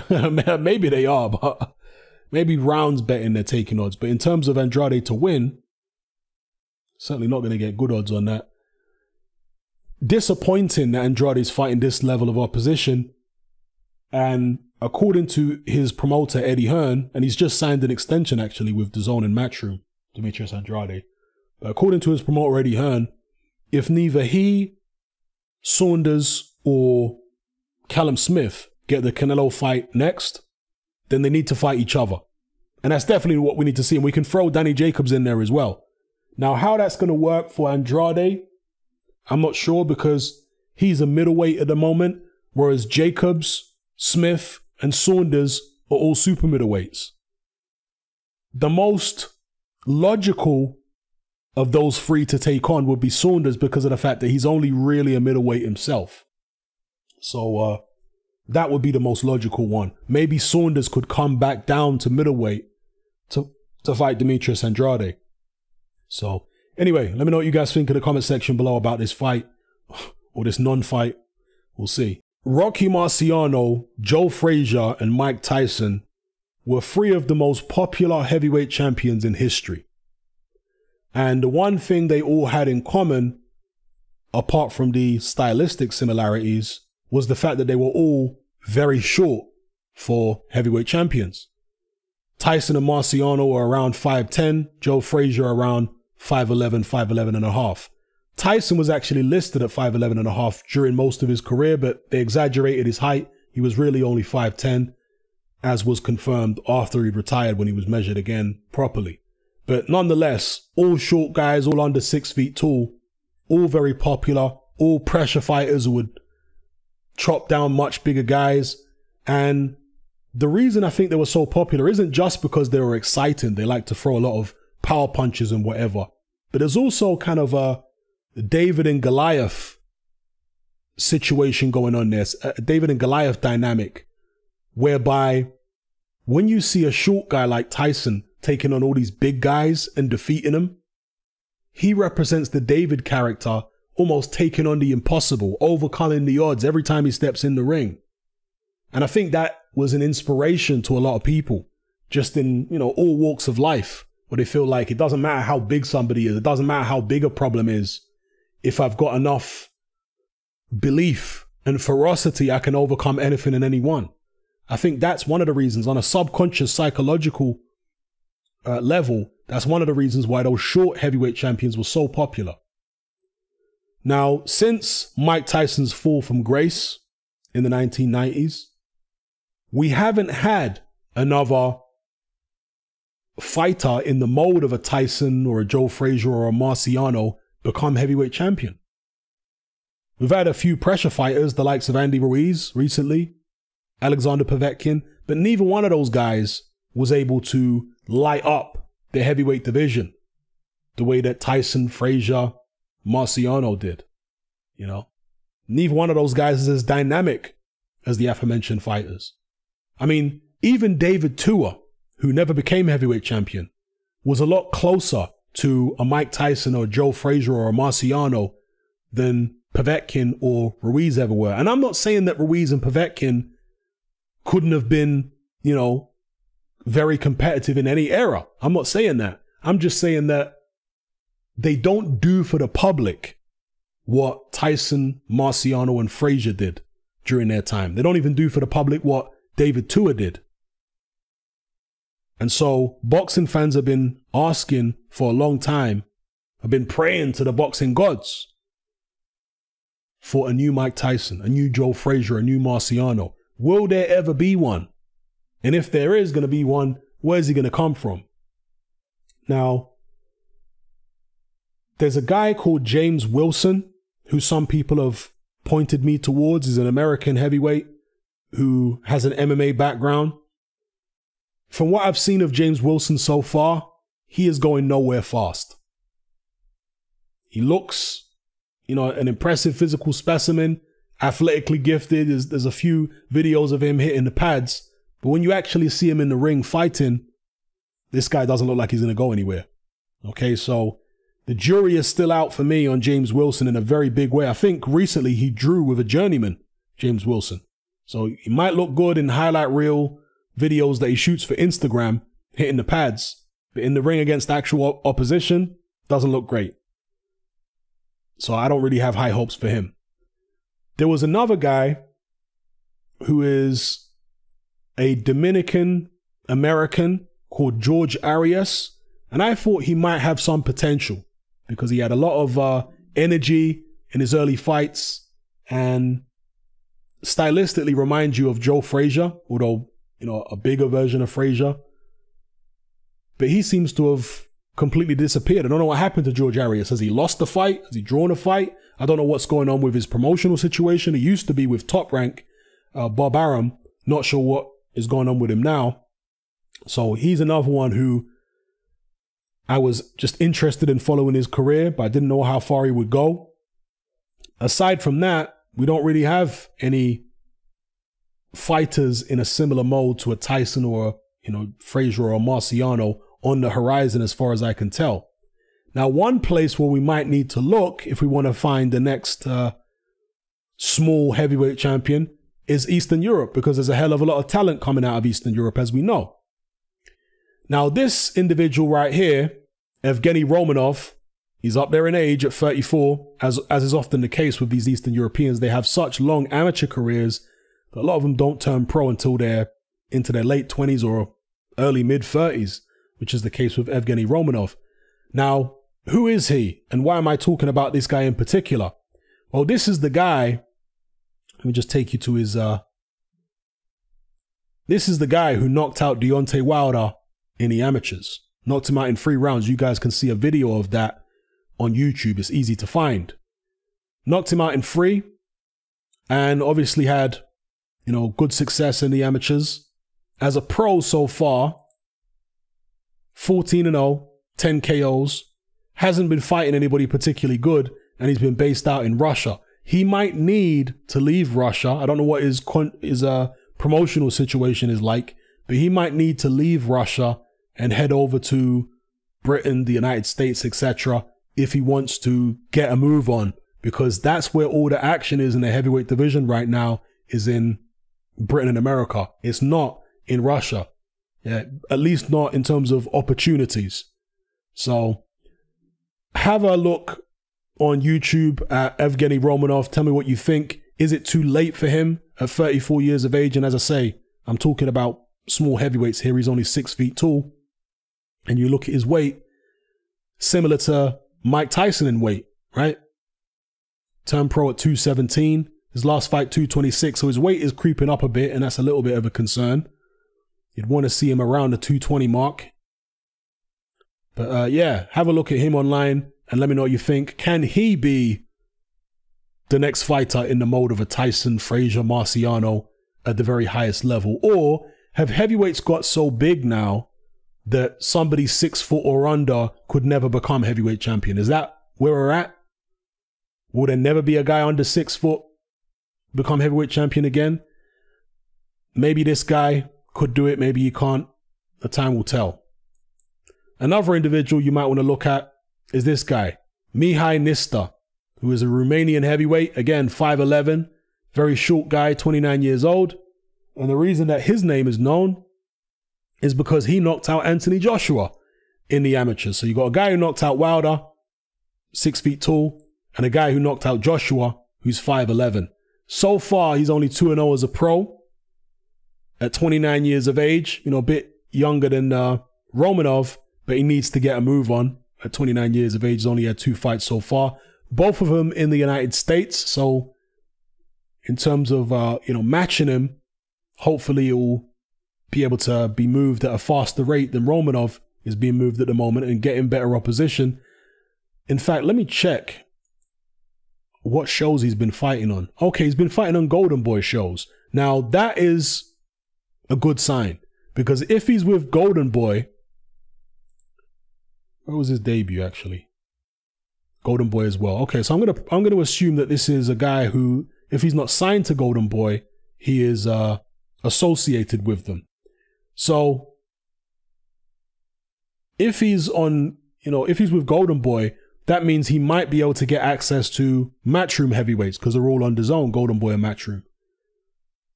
maybe they are, but maybe rounds betting they're taking odds. But in terms of Andrade to win, certainly not going to get good odds on that. Disappointing that Andrade's fighting this level of opposition. And according to his promoter, Eddie Hearn, and he's just signed an extension actually with DAZN and Matchroom, Demetrius Andrade. But according to his promoter, Eddie Hearn, if neither he, Saunders, or Callum Smith get the Canelo fight next, then they need to fight each other. And that's definitely what we need to see. And we can throw Danny Jacobs in there as well. Now, how that's going to work for Andrade, I'm not sure because he's a middleweight at the moment, whereas Jacobs, Smith, and Saunders are all super middleweights. The most logical of those three to take on would be Saunders because of the fact that he's only really a middleweight himself. So uh, that would be the most logical one. Maybe Saunders could come back down to middleweight to, to fight Demetrius Andrade. So anyway, let me know what you guys think in the comment section below about this fight or this non-fight. We'll see. Rocky Marciano, Joe Frazier, and Mike Tyson were three of the most popular heavyweight champions in history. And the one thing they all had in common, apart from the stylistic similarities, was the fact that they were all very short for heavyweight champions. Tyson and Marciano were around 5'10, Joe Frazier around 5'11, 5'11 and a half. Tyson was actually listed at 5'11 and a half during most of his career, but they exaggerated his height. He was really only 5'10, as was confirmed after he retired when he was measured again properly. But nonetheless, all short guys, all under six feet tall, all very popular, all pressure fighters who would chop down much bigger guys. And the reason I think they were so popular isn't just because they were exciting. They like to throw a lot of power punches and whatever. But there's also kind of a David and Goliath situation going on there, a uh, David and Goliath dynamic, whereby when you see a short guy like Tyson taking on all these big guys and defeating them, he represents the David character almost taking on the impossible, overcoming the odds every time he steps in the ring. And I think that was an inspiration to a lot of people, just in, you know, all walks of life, where they feel like it doesn't matter how big somebody is, it doesn't matter how big a problem is, if I've got enough belief and ferocity, I can overcome anything and anyone. I think that's one of the reasons on a subconscious psychological uh, level. That's one of the reasons why those short heavyweight champions were so popular. Now, since Mike Tyson's fall from grace in the 1990s, we haven't had another fighter in the mold of a Tyson or a Joe Frazier or a Marciano become heavyweight champion. We've had a few pressure fighters, the likes of Andy Ruiz recently, Alexander Povetkin, but neither one of those guys was able to light up the heavyweight division the way that Tyson, Frazier, Marciano did. You know, neither one of those guys is as dynamic as the aforementioned fighters. I mean, even David Tua, who never became heavyweight champion, was a lot closer to a Mike Tyson or Joe Frazier or a Marciano than Povetkin or Ruiz ever were. And I'm not saying that Ruiz and Povetkin couldn't have been, you know, very competitive in any era. I'm not saying that. I'm just saying that they don't do for the public what Tyson, Marciano, and Frazier did during their time. They don't even do for the public what David Tua did. And so boxing fans have been asking for a long time, have been praying to the boxing gods for a new Mike Tyson, a new Joe Frazier, a new Marciano. Will there ever be one? And if there is going to be one, where's he going to come from? Now, there's a guy called James Wilson, who some people have pointed me towards. He's an American heavyweight who has an MMA background. From what I've seen of James Wilson so far, he is going nowhere fast. He looks, you know, an impressive physical specimen, athletically gifted. There's, there's a few videos of him hitting the pads, but when you actually see him in the ring fighting, this guy doesn't look like he's going to go anywhere. Okay, so the jury is still out for me on James Wilson in a very big way. I think recently he drew with a journeyman, James Wilson. So he might look good in highlight reel videos that he shoots for Instagram, hitting the pads, but in the ring against actual opposition, doesn't look great. So I don't really have high hopes for him. There was another guy who is a Dominican American called George Arias, and I thought he might have some potential because he had a lot of uh, energy in his early fights and stylistically reminds you of Joe Frazier, although you know a bigger version of Frazier. But he seems to have completely disappeared. I don't know what happened to George Arias. Has he lost the fight? Has he drawn a fight? I don't know what's going on with his promotional situation. He used to be with Top Rank, uh, Bob Arum. Not sure what is going on with him now. So he's another one who I was just interested in following his career, but I didn't know how far he would go. Aside from that, we don't really have any fighters in a similar mode to a Tyson or you know Frazier or Marciano on the horizon, as far as I can tell. Now, one place where we might need to look if we want to find the next uh, small heavyweight champion is Eastern Europe, because there's a hell of a lot of talent coming out of Eastern Europe, as we know. Now, this individual right here, Evgeny Romanov, he's up there in age at 34, as, as is often the case with these Eastern Europeans. They have such long amateur careers that a lot of them don't turn pro until they're into their late 20s or early mid 30s, which is the case with Evgeny Romanov. Now, who is he, and why am I talking about this guy in particular? Well, this is the guy. Let me just take you to his. Uh, this is the guy who knocked out Deontay Wilder the amateurs. Knocked him out in three rounds. You guys can see a video of that on YouTube. It's easy to find. Knocked him out in three, and obviously had, you know, good success in the amateurs. As a pro so far, 14 and 0, 10 KOs. Hasn't been fighting anybody particularly good, and he's been based out in Russia. He might need to leave Russia. I don't know what his his uh, promotional situation is like, but he might need to leave Russia and head over to Britain, the United States, etc., if he wants to get a move on, because that's where all the action is in the heavyweight division right now, is in Britain and America. It's not in Russia. Yeah, at least not in terms of opportunities. So have a look on YouTube at Evgeny Romanov. Tell me what you think. Is it too late for him at 34 years of age? And as I say, I'm talking about small heavyweights here. He's only six feet tall. And you look at his weight, similar to Mike Tyson in weight, right? Turned pro at 217. His last fight, 226. So his weight is creeping up a bit, and that's a little bit of a concern. You'd want to see him around the 220 mark. But uh, yeah, have a look at him online and let me know what you think. Can he be the next fighter in the mold of a Tyson, Frazier, Marciano at the very highest level? Or have heavyweights got so big now that somebody six foot or under could never become heavyweight champion? Is that where we're at? Will there never be a guy under six foot become heavyweight champion again? Maybe this guy could do it, maybe he can't. The time will tell. Another individual you might want to look at is this guy, Mihai Nistor, who is a Romanian heavyweight, again 5'11, very short guy, 29 years old. And the reason that his name is known is because he knocked out Anthony Joshua in the amateurs. So you got a guy who knocked out Wilder, six feet tall, and a guy who knocked out Joshua, who's 5'11. So far, he's only 2 0 as a pro at 29 years of age, you know, a bit younger than uh, Romanov, but he needs to get a move on. At 29 years of age, he's only had two fights so far, both of them in the United States. So, in terms of uh, you know matching him, hopefully it will be able to be moved at a faster rate than Romanov is being moved at the moment and getting better opposition. In fact, let me check what shows he's been fighting on. Okay, he's been fighting on Golden Boy shows. Now, that is a good sign because if he's with Golden Boy, where was his debut actually? Golden Boy as well. Okay, so I'm gonna I'm gonna assume that this is a guy who, if he's not signed to Golden Boy, he is uh, associated with them. So if he's on, you know, if he's with Golden Boy, that means he might be able to get access to Matchroom heavyweights because they're all on DAZN, Golden Boy and Matchroom.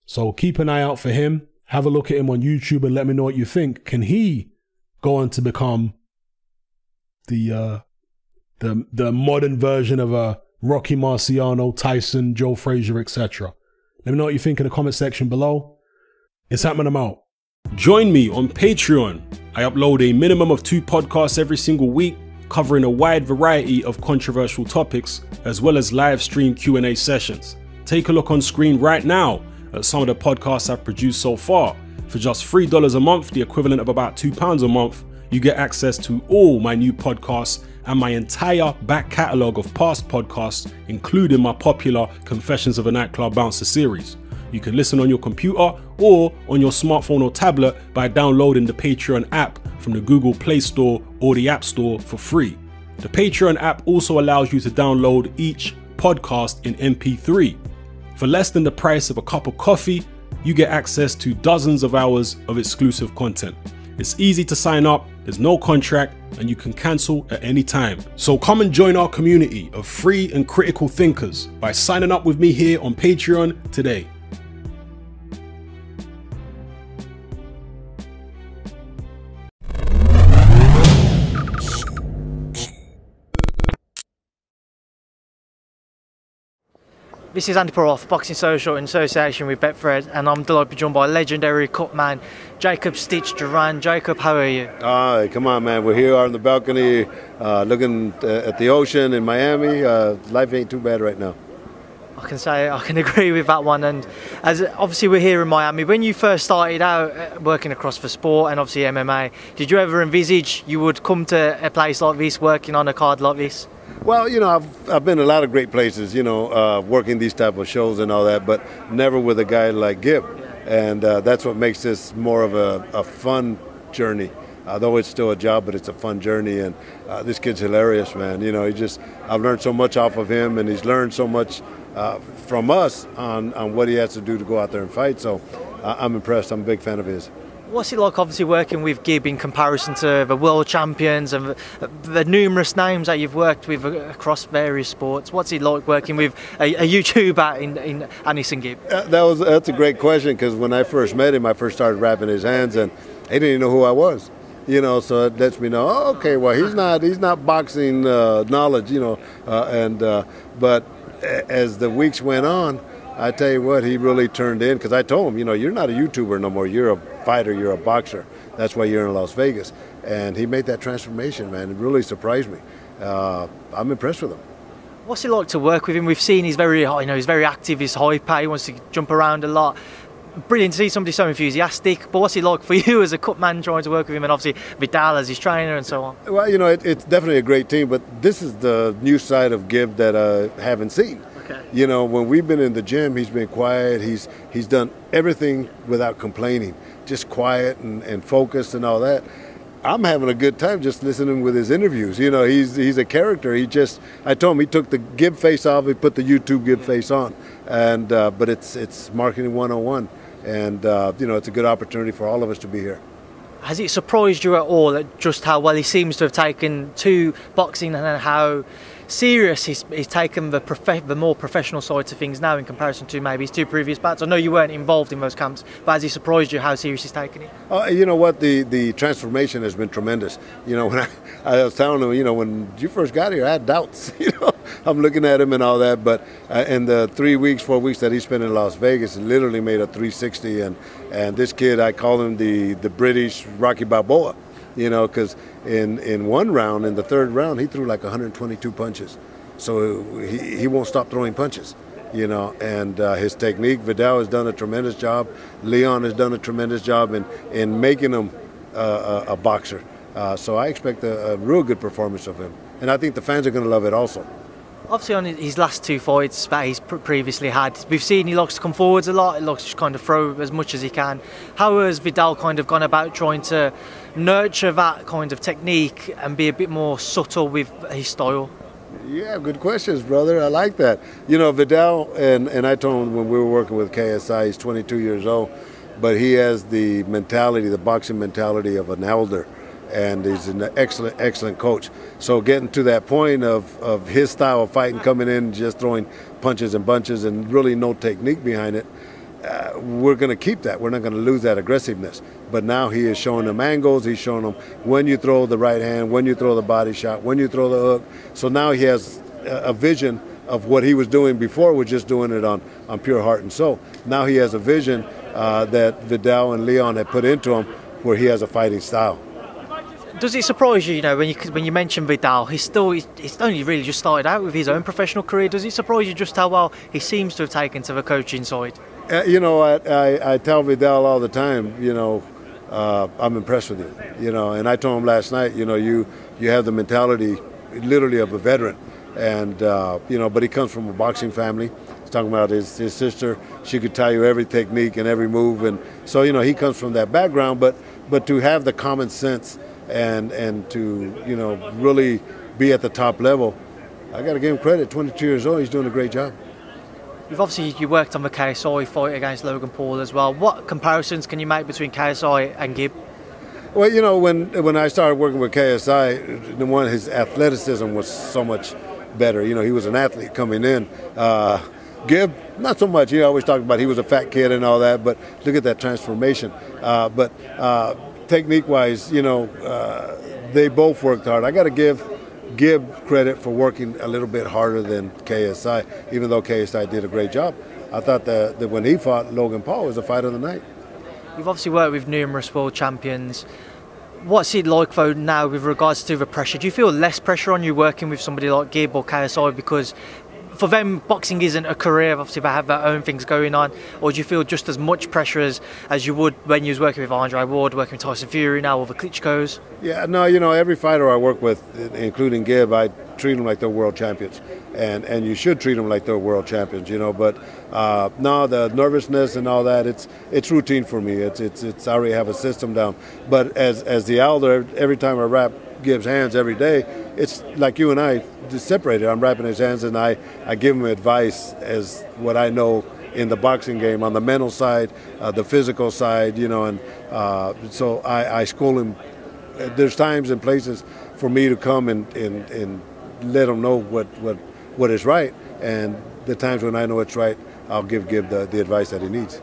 So keep an eye out for him. Have a look at him on YouTube and let me know what you think. Can he go on to become the uh, the the modern version of a uh, Rocky Marciano, Tyson, Joe Frazier, etc. Let me know what you think in the comment section below. It's happening. I'm out. Join me on Patreon. I upload a minimum of two podcasts every single week, covering a wide variety of controversial topics, as well as live stream Q&A sessions. Take a look on screen right now at some of the podcasts I've produced so far. For just $3 a month, the equivalent of about £2 a month, you get access to all my new podcasts and my entire back catalogue of past podcasts, including my popular Confessions of a Nightclub Bouncer series. You can listen on your computer or on your smartphone or tablet by downloading the Patreon app from the Google Play Store or the App Store for free. The Patreon app also allows you to download each podcast in MP3. For less than the price of a cup of coffee, you get access to dozens of hours of exclusive content. It's easy to sign up, there's no contract, and you can cancel at any time. So come and join our community of free and critical thinkers by signing up with me here on Patreon today. This is Andy Perroff, Boxing Social in association with Betfred, and I'm delighted to be joined by legendary cut man Jacob Stitch Duran. Jacob, how are you? All right, come on, man. We're here on the balcony uh, looking uh, at the ocean in Miami. Uh, life ain't too bad right now. I can say I can agree with that one. And as obviously we're here in Miami, when you first started out uh, working across for sport and obviously MMA, did you ever envisage you would come to a place like this, working on a card like this? Well, you know, I've, I've been a lot of great places, you know, uh, working these type of shows and all that, but never with a guy like Gib. And uh, that's what makes this more of a, a fun journey. Although it's still a job, but it's a fun journey. And uh, this kid's hilarious, man. You know, he just, I've learned so much off of him, and he's learned so much uh, from us on, on what he has to do to go out there and fight. So I'm impressed. I'm a big fan of his. What's it like, obviously, working with Gib in comparison to the world champions and the numerous names that you've worked with across various sports? What's it like working with a, a YouTuber in, in AnEsonGib? Uh, that was that's a great question because when I first met him, I first started wrapping his hands, and he didn't even know who I was. You know, so it lets me know. Oh, okay, well, he's not he's not boxing uh, knowledge, you know, uh, and uh, but as the weeks went on I tell you what, he really turned in because I told him, you know, you're not a YouTuber no more. You're a fighter. You're a boxer. That's why you're in Las Vegas. And he made that transformation, man. It really surprised me. Uh, I'm impressed with him. What's it like to work with him? We've seen he's very, you know, he's very active. He's hyper. He wants to jump around a lot. Brilliant to see somebody so enthusiastic. But what's it like for you as a cut man trying to work with him, and obviously Viddal as his trainer and so on? Well, you know, it, it's definitely a great team. But this is the new side of Gib that I haven't seen. Okay. You know, when we've been in the gym, he's been quiet. He's he's done everything without complaining, just quiet and, and focused and all that. I'm having a good time just listening with his interviews. You know, he's he's a character. He just I told him he took the Gib face off, he put the YouTube Gib face on, and uh, but it's it's marketing 101, and uh, you know it's a good opportunity for all of us to be here. Has it surprised you at all at just how well he seems to have taken to boxing and how serious he's, he's taken the, prof- the more professional side to things now in comparison to maybe his two previous bouts? I know you weren't involved in those camps, but has he surprised you how serious he's taken it? Uh, you know what? The the transformation has been tremendous. You know, when I, I was telling him, you know, when you first got here, I had doubts. You know, I'm looking at him and all that, but uh, in the three weeks, four weeks that he spent in Las Vegas, he literally made a 360. And, and this kid, I call him the, the British Rocky Balboa you know, because in, in one round, in the third round, he threw like 122 punches. So he, he won't stop throwing punches. you know, and uh, his technique. Viddal has done a tremendous job. Leon has done a tremendous job in, in making him uh, a, a, boxer. Uh, so I expect a, a, real good performance of him. And I think the fans are going to love it also. Obviously, on his last two fights that he's previously had, we've seen he likes to come forwards a lot. He likes to kind of throw as much as he can. How has Viddal kind of gone about trying to nurture that kind of technique and be a bit more subtle with his style? Yeah, good questions, brother. I like that. You know, Viddal, and, and I told him when we were working with KSI, he's 22 years old, but he has the mentality, the boxing mentality of an elder, and he's an excellent, excellent coach. So getting to that point of, of his style of fighting, coming in, just throwing punches and bunches, and really no technique behind it, uh, we're going to keep that. We're not going to lose that aggressiveness. But now he is showing them angles. He's showing them when you throw the right hand, when you throw the body shot, when you throw the hook. So now he has a vision of what he was doing before, was just doing it on, on pure heart and soul. Now he has a vision uh, that Viddal and Leon had put into him where he has a fighting style. Does it surprise you, you know, when you when you mention Viddal, he's still he's, only really just started out with his own professional career. Does it surprise you just how well he seems to have taken to the coaching side? Uh, you know, I, I, I, tell Viddal all the time, you know, uh, I'm impressed with you, you know, and I told him last night, you know, you, you have the mentality literally of a veteran. And, uh, you know, but he comes from a boxing family. He's talking about his, his sister. She could tell you every technique and every move. And so, you know, he comes from that background. But, but to have the common sense and, and to, you know, really be at the top level, I got to give him credit. 22 years old, he's doing a great job. You've obviously you worked on the KSI fight against Logan Paul as well. What comparisons can you make between KSI and Gib? Well, you know, when when I started working with KSI, the one his athleticism was so much better. You know, he was an athlete coming in. Uh, Gib, not so much. He always talked about he was a fat kid and all that, but look at that transformation. Uh, but uh, technique-wise, you know, uh, they both worked hard. I got to give give credit for working a little bit harder than KSI, even though KSI did a great job. I thought that, that when he fought Logan Paul was a fight of the night. You've obviously worked with numerous world champions. What's it like though now with regards to the pressure? Do you feel less pressure on you working with somebody like Gib or KSI because for them, boxing isn't a career. Obviously, they have their own things going on. Or do you feel just as much pressure as, as you would when you was working with Andre Ward, working with Tyson Fury now, or the Klitschko's? Yeah, no, you know, every fighter I work with, including Gib, I treat them like they're world champions, and and you should treat them like they're world champions, you know. But uh, no, the nervousness and all that, it's it's routine for me. It's it's it's I already have a system down. But as as the elder, every time I wrap Gib's hands every day, it's like you and I separated. I'm wrapping his hands and I, I give him advice as what I know in the boxing game on the mental side, uh, the physical side, you know, and uh, so I, I school him. There's times and places for me to come and, and, and let him know what, what, what is right, and the times when I know it's right, I'll give Gib the, the advice that he needs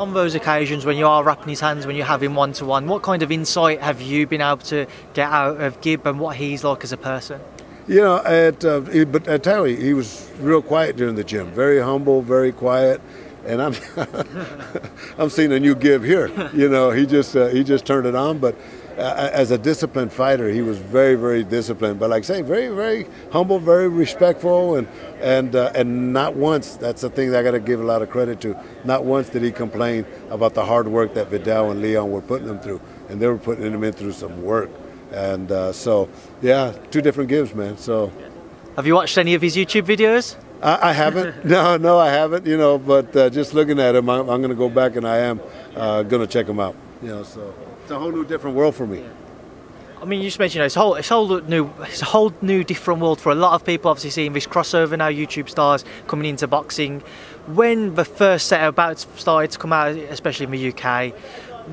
on those occasions when you are wrapping his hands, when you're having one to one, what kind of insight have you been able to get out of Gib and what he's like as a person? You know, at, uh, he, but I tell you, he was real quiet during the gym, very humble, very quiet. And I'm, I'm seeing a new Gib here. You know, he just uh, he just turned it on, but uh, as a disciplined fighter, he was very, very disciplined. But like I say, very, very humble, very respectful, and and uh, and not once. That's the thing that I got to give a lot of credit to. Not once did he complain about the hard work that Viddal and Leon were putting him through, and they were putting him in through some work. And uh, so, yeah, two different Gibs, man. So, have you watched any of his YouTube videos? I, I haven't. no, no, I haven't. You know, but uh, just looking at him, I'm, I'm going to go back and I am uh, going to check him out. You know, so it's a whole new different world for me. I mean, you just mentioned you know, it's a whole, it's a whole new, it's a whole new different world for a lot of people. Obviously, seeing this crossover now, YouTube stars coming into boxing. When the first set of bouts started to come out, especially in the UK,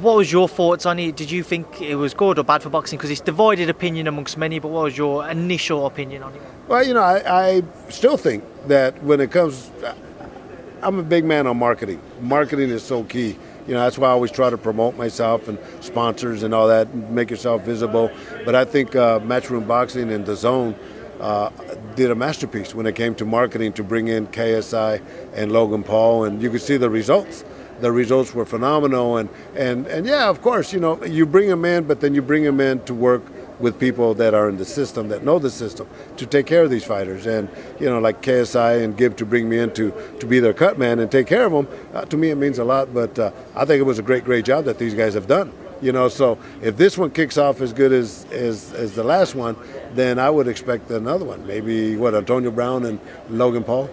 what was your thoughts on it? Did you think it was good or bad for boxing? Because it's divided opinion amongst many. But what was your initial opinion on it? Well, you know, I, I still think that when it comes, I'm a big man on marketing. Marketing is so key you know that's why I always try to promote myself and sponsors and all that, and make yourself visible. But I think uh, Matchroom Boxing and DAZN uh, did a masterpiece when it came to marketing to bring in KSI and Logan Paul, and you could see the results. The results were phenomenal, and and and yeah, of course, you know you bring them in, but then you bring them in to work with people that are in the system that know the system to take care of these fighters. And you know, like KSI and Gib to bring me in to, to be their cut man and take care of them. Uh, to me, it means a lot. But uh, I think it was a great, great job that these guys have done. You know, so if this one kicks off as good as, as, as the last one, then I would expect another one. Maybe what Antonio Brown and Logan Paul.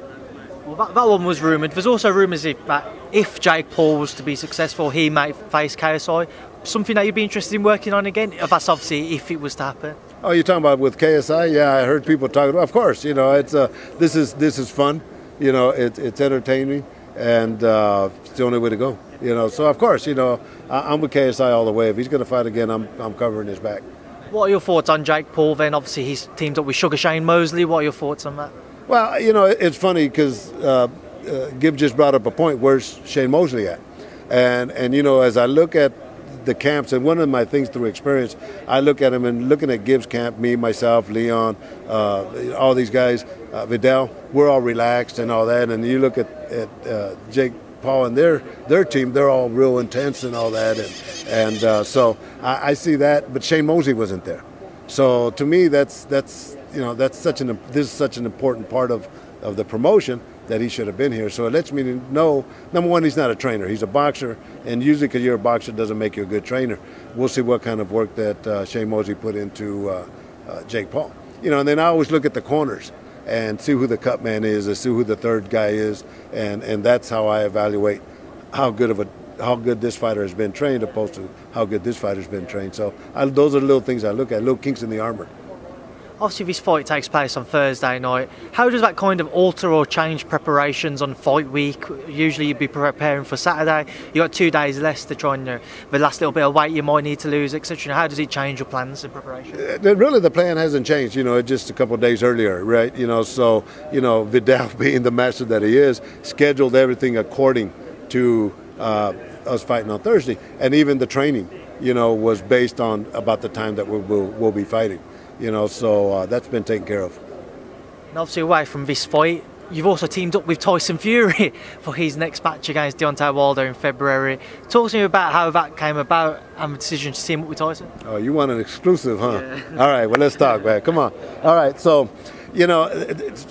Well, that, that one was rumoured. There's also rumours that if Jake Paul was to be successful, he might face KSI. Something that you'd be interested in working on again? That's obviously if it was to happen. Oh, you're talking about with KSI? Yeah, I heard people talking. About, of course, you know, it's uh, this is this is fun. You know, it, it's entertaining, and uh, it's the only way to go. You know, so of course, you know, I, am with KSI all the way. If he's going to fight again, I'm I'm covering his back. What are your thoughts on Jake Paul? Then, obviously, he's teamed up with Sugar Shane Mosley. What are your thoughts on that? Well, you know, it's funny because uh, uh, Gib just brought up a point. Where's Shane Mosley at? And and you know, as I look at the camps, and one of my things through experience, I look at them and looking at Gib's camp, me, myself, Leon, uh, all these guys, uh, Viddal, we're all relaxed and all that. And you look at, at uh, Jake Paul and their their team, they're all real intense and all that. And and uh, so I, I, see that, but Shane Mosley wasn't there. So to me, that's that's you know that's such an this is such an important part of of the promotion that he should have been here. So it lets me know number one, he's not a trainer. He's a boxer, and usually because you're a boxer doesn't make you a good trainer. We'll see what kind of work that uh, Shane Mosley put into uh, uh, Jake Paul. You know, and then I always look at the corners and see who the cut man is, and see who the third guy is, and and that's how I evaluate how good of a how good this fighter has been trained opposed to how good this fighter's been trained. So I, those are the little things I look at, little kinks in the armor obviously this fight takes place on Thursday night. How does that kind of alter or change preparations on fight week? Usually you'd be preparing for Saturday. You got two days less to try and you know, the last little bit of weight you might need to lose, etc. How does it change your plans and preparation? Uh, really, the plan hasn't changed. You know, just a couple days earlier, right? You know, so you know, Viddal being the master that he is, scheduled everything according to uh, us fighting on Thursday, and even the training, you know, was based on about the time that we'll, we'll, we'll be fighting you know, so uh, that's been taken care of. And obviously, away from this fight, you've also teamed up with Tyson Fury for his next match against Deontay Wilder in February. Talk to me about how that came about and the decision to team up with Tyson. Oh, you want an exclusive, huh? Yeah. All right, well, let's talk, man. Come on. All right, so, you know,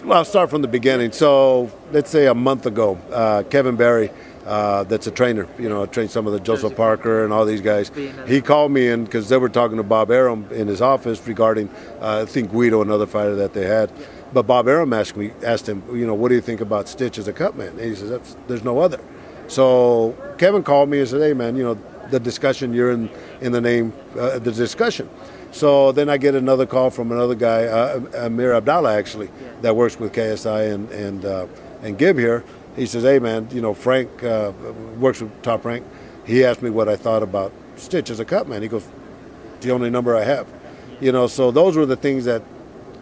well, I'll start from the beginning. So, let's say a month ago, uh, Kevin Barry uh, that's a trainer. You know, I trained some of the Joseph Parker and all these guys. He called me in because they were talking to Bob Arum in his office regarding, uh, I think Guido, another fighter that they had. But Bob Arum asked me, asked him, you know, what do you think about Stitch as a cut man? And he says, there's no other. So Kevin called me and said, hey man, you know, the discussion you're in in the name, uh, the discussion. So then I get another call from another guy, uh, Amir Abdallah actually, that works with KSI and and uh, and Gib here he says, "Hey man, you know Frank uh, works with Top Rank. He asked me what I thought about Stitch as a cut man. He goes, the only number I have, you know. So those were the things that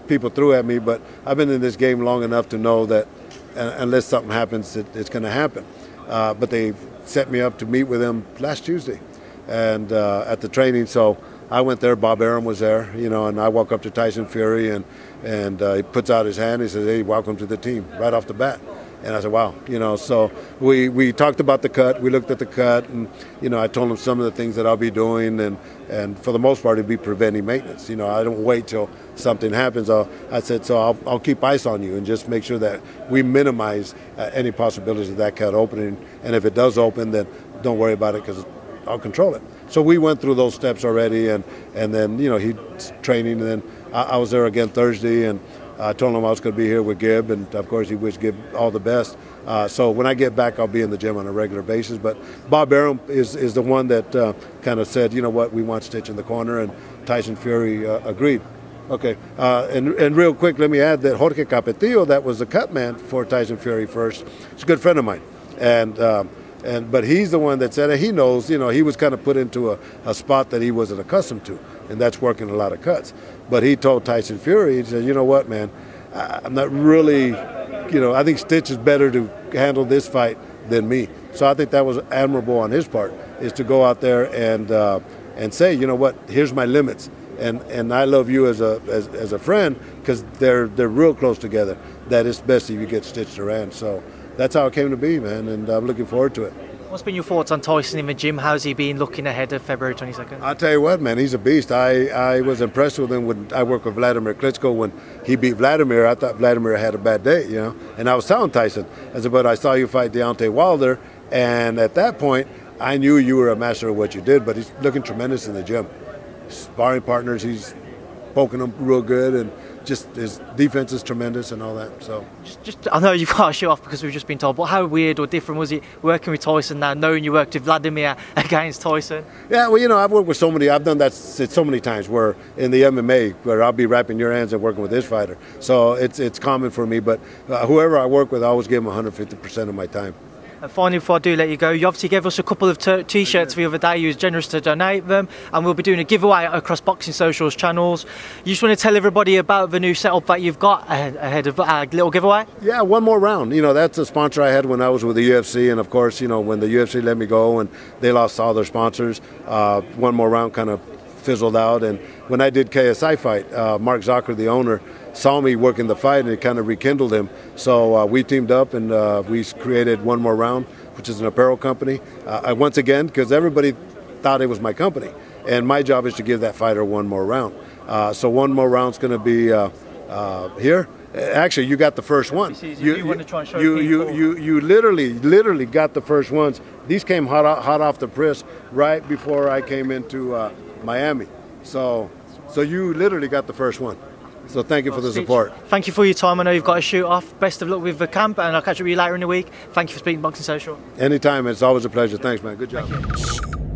people threw at me. But I've been in this game long enough to know that uh, unless something happens, it, it's going to happen. Uh, but they set me up to meet with him last Tuesday, and uh, at the training. So I went there. Bob Arum was there, you know, and I walk up to Tyson Fury and and uh, he puts out his hand. He says, "Hey, welcome to the team!" Right off the bat. And I said, wow, you know, so we, we talked about the cut, we looked at the cut, and, you know, I told him some of the things that I'll be doing, and, and for the most part, it'd be preventing maintenance. You know, I don't wait till something happens. I'll, I said, so I'll, I'll keep ice on you and just make sure that we minimize uh, any possibilities of that cut opening. And if it does open, then don't worry about it because I'll control it. So we went through those steps already, and, and then, you know, he's training, and then I, I was there again Thursday, and I told him I was going to be here with Gib, and of course he wished Gib all the best. Uh, so when I get back, I'll be in the gym on a regular basis. But Bob Arum is, is the one that uh, kind of said, you know what, we want Stitch in the corner, and Tyson Fury uh, agreed. Okay, uh, and, and real quick, let me add that Jorge Capetillo, that was the cut man for Tyson Fury first, he's a good friend of mine. And um, and but he's the one that said it. He knows, you know, he was kind of put into a, a spot that he wasn't accustomed to, and that's working a lot of cuts. But he told Tyson Fury, he said, you know what, man, I'm not really, you know, I think Stitch is better to handle this fight than me. So I think that was admirable on his part, is to go out there and uh, and say, you know what, here's my limits, and and I love you as a as, as a friend because they're they're real close together. That it's best if you get Stitch Duran. So that's how it came to be, man, and I'm looking forward to it. What's been your thoughts on Tyson in the gym? How's he been looking ahead of February 22nd? I'll tell you what, man, he's a beast. I, I was impressed with him when I worked with Vladimir Klitschko. When he beat Vladimir, I thought Vladimir had a bad day, you know. And I was telling Tyson, I said, but I saw you fight Deontay Wilder, and at that point, I knew you were a master of what you did, but he's looking tremendous in the gym. Sparring partners, he's poking them real good, and just his defense is tremendous and all that. So just, just I know you've got to show off because we've just been told, but how weird or different was it working with Tyson now, knowing you worked with Vladimir against Tyson? Yeah, well, you know, I've worked with so many. I've done that so many times. Where in the MMA, where I'll be wrapping your hands and working with this fighter. So it's it's common for me. But uh, whoever I work with, I always give them 150 percent of my time. And finally, before I do let you go, you obviously gave us a couple of t- shirts the other day. You was generous to donate them, and we'll be doing a giveaway across Boxing Socials channels. You just want to tell everybody about the new setup that you've got ahead of our little giveaway? Yeah, one more round. You know, that's a sponsor I had when I was with the UFC, and of course, you know, when the UFC let me go and they lost all their sponsors, uh, one more round kind of fizzled out. And when I did KSI fight, uh, Mark Zucker, the owner, saw me working the fight and it kind of rekindled him. So uh, we teamed up and uh, we created One More Round, which is an apparel company. Uh, once again, because everybody thought it was my company. And my job is to give that fighter one more round. Uh, so one more round is going to be uh, uh, here. Actually, you got the first one. You, you, you, you, you, you, literally, literally got the first ones. These came hot, hot off the press right before I came into Miami. So, so you literally got the first one. So thank you for the support. Thank you for your time. I know you've got to shoot off. Best of luck with the camp, and I'll catch up with you later in the week. Thank you for speaking Boxing Social. Anytime. It's always a pleasure. Thanks, man. Good job.